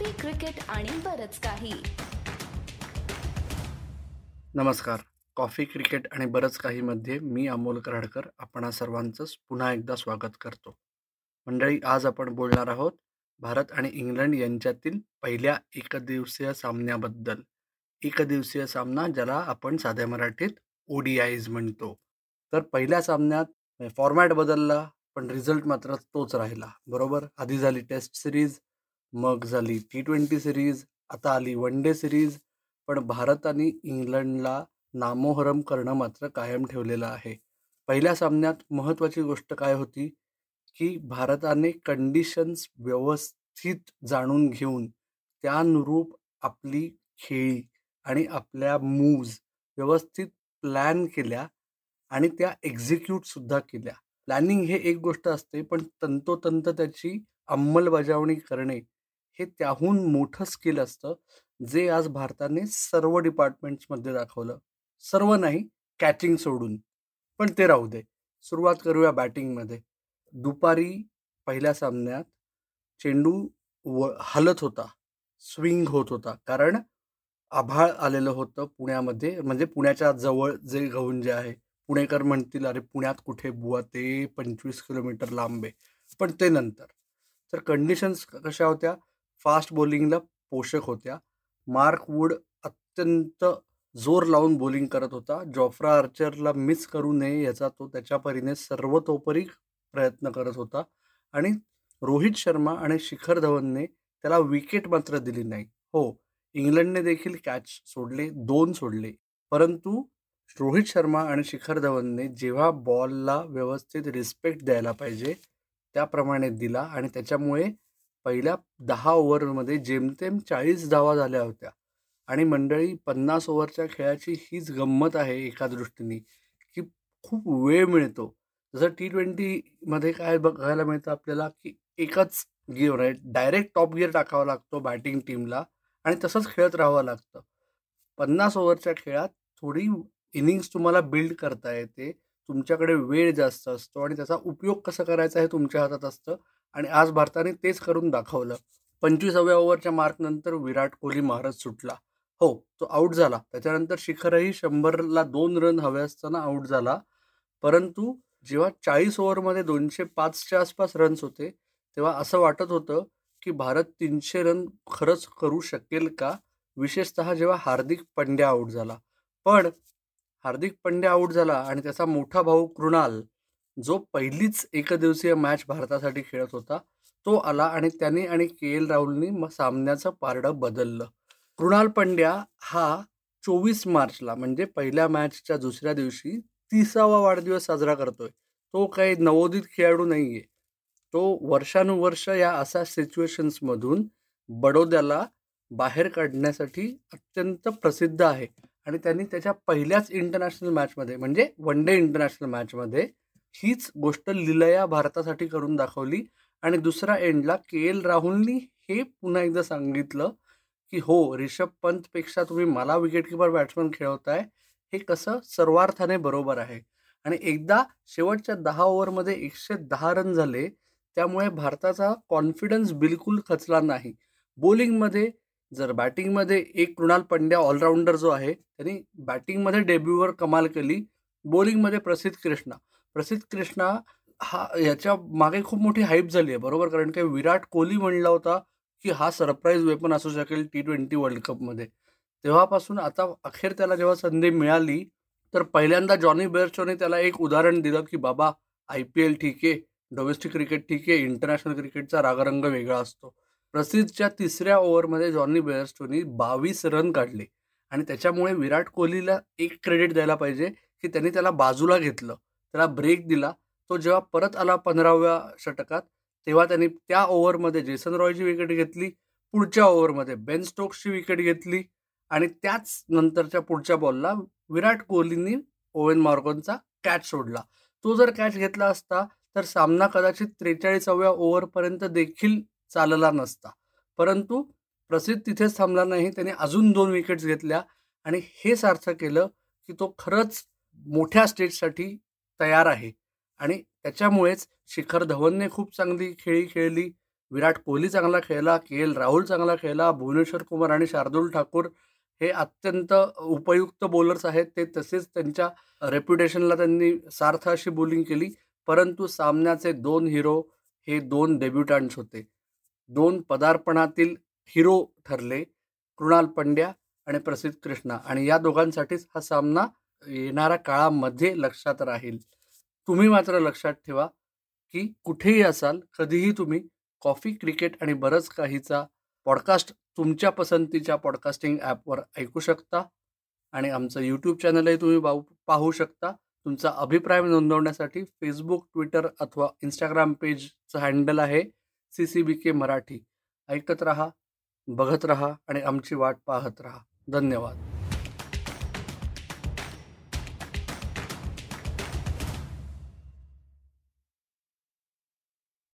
Coffee cricket आणि बरच काही. नमस्कार. कॉफी क्रिकेट आणि बरंच काही मध्ये मी अमोल कराडकर आपणा सर्वांचंच पुन्हा एकदा स्वागत करतो. मंडळी आज आपण बोलणार आहोत भारत आणि इंग्लंड यांच्यातील पहिल्या एकदिवसीय सामन्याबद्दल. एकदिवसीय सामना ज्याला आपण साध्या मराठीत ओडीआयज म्हणतो. तर पहिल्या सामन्यात फॉर्मॅट बदलला पण रिझल्ट मात्र तोच राहिला. बरोबर? आधी झाली टेस्ट सिरीज मग झाली टी ट्वेंटी सिरीज आता आली वन डे सिरीज पण भारत आणि इंग्लंडला नामोहरम करणं मात्र कायम ठेवलेलं आहे. पहिल्या सामन्यात महत्त्वाची गोष्ट काय होती? की भारताने कंडिशन्स व्यवस्थित जाणून घेऊन त्यानुरूप आपली खेळी आणि आपल्या मूव्ज व्यवस्थित प्लॅन केल्या आणि त्या एक्झिक्यूटसुद्धा केल्या. प्लॅनिंग हे एक गोष्ट असते पण तंतोतंत त्याची अंमलबजावणी करणे हे त्याहून मोठं स्किल असतं जे आज भारताने सर्व डिपार्टमेंट्समध्ये दाखवलं. सर्व नाही कॅचिंग सोडून. पण ते राहू दे. सुरुवात करूया बॅटिंगमध्ये. दुपारी पहिल्या सामन्यात चेंडू व हलत होता. स्विंग होत होता. कारण आभाळ आलेलं होतं पुण्यामध्ये. म्हणजे पुण्याच्या जवळ जे गहून जे आहे पुणेकर म्हणतील अरे पुण्यात कुठे बुवा? ते पंचवीस किलोमीटर लांब आहे. पण ते नंतर. तर कंडिशन्स कशा होत्या? फास्ट बॉलिंगला पोषक होत्या. मार्क वूड अत्यंत जोर लावून बॉलिंग करत होता. जॉफ्रा आर्चरला मिस करू नये याचा तो त्याच्या परीने सर्वतोपरी प्रयत्न करत होता आणि रोहित शर्मा आणि शिखर धवनने त्याला विकेट मात्र दिली नाही. हो इंग्लंडने देखील कॅच सोडले दोन सोडले. परंतु रोहित शर्मा आणि शिखर धवनने जेव्हा बॉलला व्यवस्थित रिस्पेक्ट द्यायला पाहिजे त्याप्रमाणे दिला आणि त्याच्यामुळे पहिल्या दहा ओव्हरमध्ये जेमतेम चाळीस धावा झाल्या होत्या. आणि मंडळी पन्नास ओव्हरच्या खेळाची हीच गंमत आहे एका दृष्टीने की खूप वेळ मिळतो. जसं टी ट्वेंटीमध्ये काय बघायला मिळतं आपल्याला की एकच गिअर आहे डायरेक्ट टॉप गिअर टाकावा लागतो बॅटिंग टीमला आणि तसंच खेळत राहावं लागतं. पन्नास ओव्हरच्या खेळात थोडी इनिंग्स तुम्हाला बिल्ड करता येते. तुमच्याकडे वेळ जास्त असतो आणि त्याचा उपयोग कसा करायचा हे तुमच्या हातात असतं. आणि आज भारताने तेच करून दाखवलं. पंचवीसाव्या ओव्हरच्या मार्कनंतर विराट कोहली महाराज सुटला. हो तो आऊट झाला. त्याच्यानंतर शिखरही शंभरला दोन रन हवे असताना आऊट झाला. परंतु जेव्हा चाळीस ओव्हरमध्ये दोनशे पाचच्या आसपास रन्स होते तेव्हा असं वाटत होतं की भारत तीनशे रन खरंच करू शकेल का? विशेषतः जेव्हा हार्दिक पंड्या आऊट झाला. पण हार्दिक पंड्या आऊट झाला आणि त्याचा मोठा भाऊ कृणाल जो पहिलीच एकदिवसीय मॅच भारतासाठी खेळत होता तो आला आणि त्याने आणि के एल राहुलनी मग सामन्याचं पारडं बदललं. कृणाल पंड्या हा चोवीस मार्चला म्हणजे पहिल्या मॅचच्या दुसऱ्या दिवशी तिसावा वाढदिवस साजरा करतोय. तो काही नवोदित खेळाडू नाही आहे तो वर्षानुवर्ष या अशा सिच्युएशन्समधून बडोद्याला बाहेर काढण्यासाठी अत्यंत प्रसिद्ध आहे. आणि त्यांनी त्याच्या पहिल्याच इंटरनॅशनल मॅचमध्ये म्हणजे वन डे इंटरनॅशनल मॅचमध्ये हीच गोष्ट लिलया भारतासाठी करून दाखवली. आणि दुसरा एंडला के एल राहुलनी हे पुन्हा एकदा सांगितलं की हो रिषभ पंतपेक्षा तुम्ही मला विकेटकीपर बॅट्समन खेळवताय हे कसं सर्वार्थाने बरोबर आहे. आणि एकदा शेवटच्या दहा ओव्हरमध्ये एकशे दहा रन झाले त्यामुळे भारताचा कॉन्फिडन्स बिलकुल खचला नाही. बॉलिंगमध्ये जर बॅटिंगमध्ये एक कृणाल पंड्या ऑलराऊंडर जो आहे त्यांनी बॅटिंगमध्ये डेब्यूवर कमाल केली बॉलिंगमध्ये प्रसिद्ध कृष्णा. प्रसिद्ध कृष्णा हा याच्या मागे खूप मोठी हाईप झाली आहे बरोबर? कारण की विराट कोहली म्हणला होता की हा सरप्राईज वेपन असू शकेल टी ट्वेंटी वर्ल्ड कपमध्ये तेव्हापासून आता अखेर त्याला जेव्हा संधी मिळाली तर पहिल्यांदा जॉनी बेअरचोने त्याला एक उदाहरण दिलं की बाबा आय पी एल ठीक आहे डोमेस्टिक क्रिकेट ठीक आहे इंटरनॅशनल क्रिकेटचा रागरंग वेगळा असतो. प्रसिद्धच्या तिसऱ्या ओव्हरमध्ये जॉनी बेअरस्टोनी बावीस रन काढले. आणि त्याच्यामुळे विराट कोहलीला एक क्रेडिट द्यायला पाहिजे की त्यांनी त्याला बाजूला घेतलं. त्याला ब्रेक दिला. तो जेव्हा परत आला पंधराव्या षटकात तेव्हा त्यांनी त्या ओव्हरमध्ये जेसन रॉयची विकेट घेतली पुढच्या ओव्हरमध्ये बेन स्टोक्सची विकेट घेतली आणि त्याच नंतरच्या पुढच्या बॉलला विराट कोहलींनी ओवेन मॉर्गनचा कॅच सोडला. तो जर कॅच घेतला असता तर सामना कदाचित त्रेचाळीसाव्या ओव्हरपर्यंत देखील चालला नसता. परंतु प्रसिद्ध तिथेच थांबला नाही. त्याने अजून दोन विकेट्स घेतल्या आणि हे सार्थ केलं की तो खरंच मोठ्या स्टेजसाठी तयार आहे. आणि त्याच्यामुळेच शिखर धवनने खूप चांगली खेळी खेळली. विराट कोहली चांगला खेळला के एल राहुल चांगला खेळला भुवनेश्वर कुमार आणि शार्दुल ठाकूर हे अत्यंत उपयुक्त बॉलर्स आहेत. ते तसेच त्यांच्या रेप्युटेशनला त्यांनी सार्थ अशी बॉलिंग केली. परंतु सामन्याचे दोन हिरो हे दोन डेब्युटंट्स होते. दोन पदार्पणातील हिरो ठरले कृणाल पंड्या आणि प्रसिद्ध कृष्णा. आणि या दोघांसाठीच हा सामना येणाऱ्या काळामध्ये लक्षात राहील. तुम्ही मात्र लक्षात ठेवा की कुठेही असाल कधीही तुम्ही कॉफी क्रिकेट आणि बरंच काहीचा पॉडकास्ट तुमच्या पसंतीच्या पॉडकास्टिंग ॲपवर ऐकू शकता. आणि आमचं यूट्यूब चॅनलही तुम्ही पाहू पाहू शकता. तुमचा अभिप्राय नोंदवण्यासाठी फेसबुक ट्विटर अथवा इंस्टाग्राम पेजचं हँडल आहे. C C B K Marathi. ऐकत रहा बघत रहा आणि आमची वाट पाहत रहा. धन्यवाद.